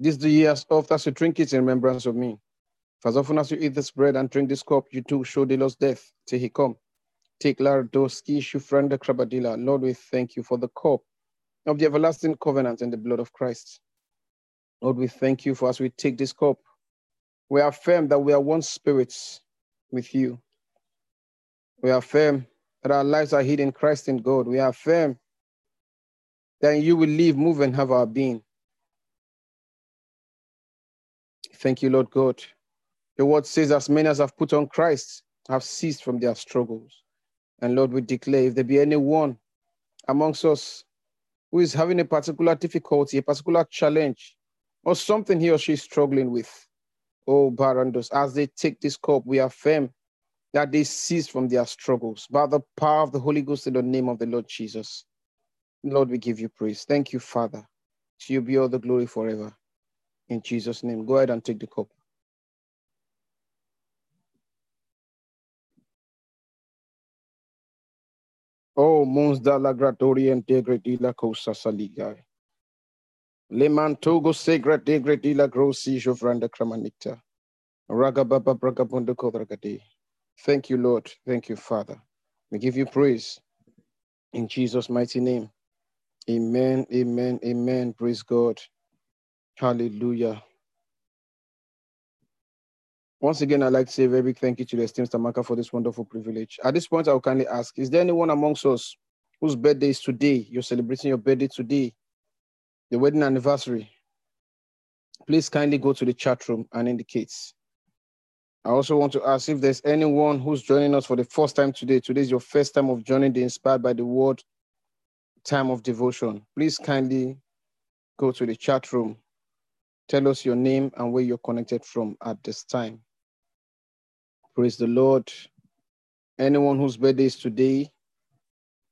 This do ye as oft as you drink it in remembrance of me. For as often as you eat this bread and drink this cup, you too show the Lord's death till he come. Take Lardoski Shufranda Krabadila. Lord, we thank you for the cup of the everlasting covenant and the blood of Christ. Lord, we thank you for as we take this cup, we affirm that we are one spirit with you. We affirm that our lives are hid in Christ in God. We affirm that you will live, move, and have our being. Thank you, Lord God. Your word says, as many as have put on Christ have ceased from their struggles. And Lord, we declare if there be anyone amongst us who is having a particular difficulty, a particular challenge, or something he or she is struggling with, oh, Barandos, as they take this cup, we affirm that they cease from their struggles by the power of the Holy Ghost in the name of the Lord Jesus. Lord, we give you praise. Thank you, Father. To you be all the glory forever. In Jesus' name, go ahead and take the cup. Oh, mons da la gratoria integrity la cosa saligai. Le mantogo segra degredi la grossi jovranda cramanita. Ragababa bragabundo kodragade. Thank you, Lord. Thank you, Father. We give you praise in Jesus' mighty name. Amen, amen, amen. Praise God. Hallelujah. Once again, I'd like to say a very big thank you to the esteemed Stamaka for this wonderful privilege. At this point, I'll kindly ask, is there anyone amongst us whose birthday is today? You're celebrating your birthday today, the wedding anniversary. Please kindly go to the chat room and indicate. I also want to ask if there's anyone who's joining us for the first time today. Today is your first time of joining the Inspired by the Word time of devotion. Please kindly go to the chat room. Tell us your name and where you're connected from at this time. Praise the Lord. Anyone whose birthday is today,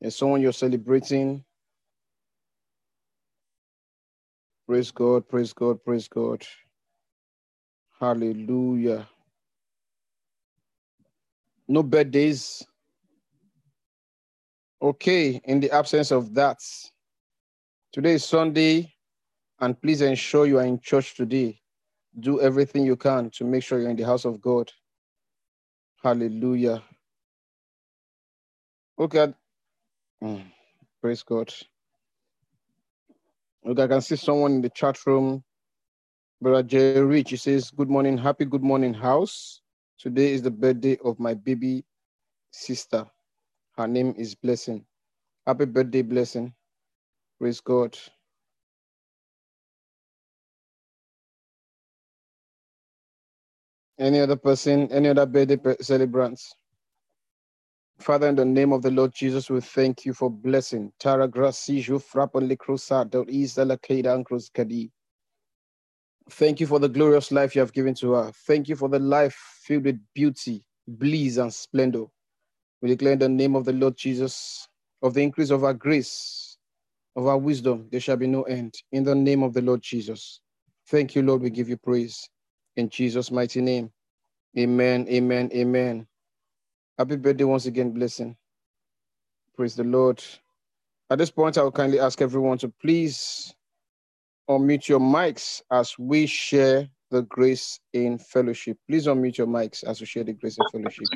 and someone you're celebrating. Praise God, praise God, praise God. Hallelujah. No birthdays. Okay, in the absence of that, today is Sunday, and please ensure you are in church today. Do everything you can to make sure you're in the house of God. Hallelujah. Okay. Mm, praise God. Okay, I can see someone in the chat room. Brother Jerry Rich, he says, Good morning, happy good morning, house. Today is the birthday of my baby sister. Her name is Blessing. Happy birthday, Blessing. Praise God. Any other person, any other birthday celebrants? Father, in the name of the Lord Jesus, we thank you for blessing. Tara. Thank you for the glorious life you have given to her. Thank you for the life filled with beauty, bliss, and splendor. We declare in the name of the Lord Jesus, of the increase of our grace, of our wisdom, there shall be no end. In the name of the Lord Jesus. Thank you, Lord. We give you praise. In Jesus' mighty name. Amen, amen, amen. Happy birthday once again, blessing. Praise the Lord. At this point, I will kindly ask everyone to please unmute your mics as we share the grace in fellowship. Please unmute your mics as we share the grace in fellowship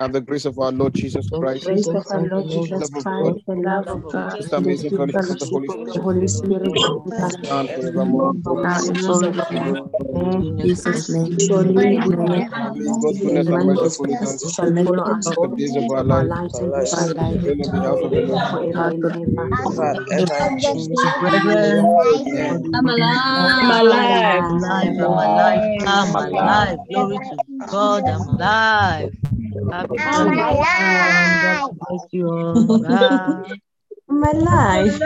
and the grace of our Lord Jesus Christ, the grace of our Lord Jesus Christ, the love of God, this amazing the fellowship of the Holy Spirit, Holy Spirit, with us now and forevermore. Now and forevermore. In Jesus' name, Surely, surely goodness Surely God's goodness and and mercy mercy follows us shall follow us all the all days of our of our life. lives, and we shall We dwell in the house of the Lord forever and ever. forever in Jesus' Brethren, Amen. I'm alive. I'm alive. alive. alive. I'm alive. I'm alive. Glory to God. I'm alive. Happy I'm birthday, everyone. God alive. bless you all. Bye. I'm alive.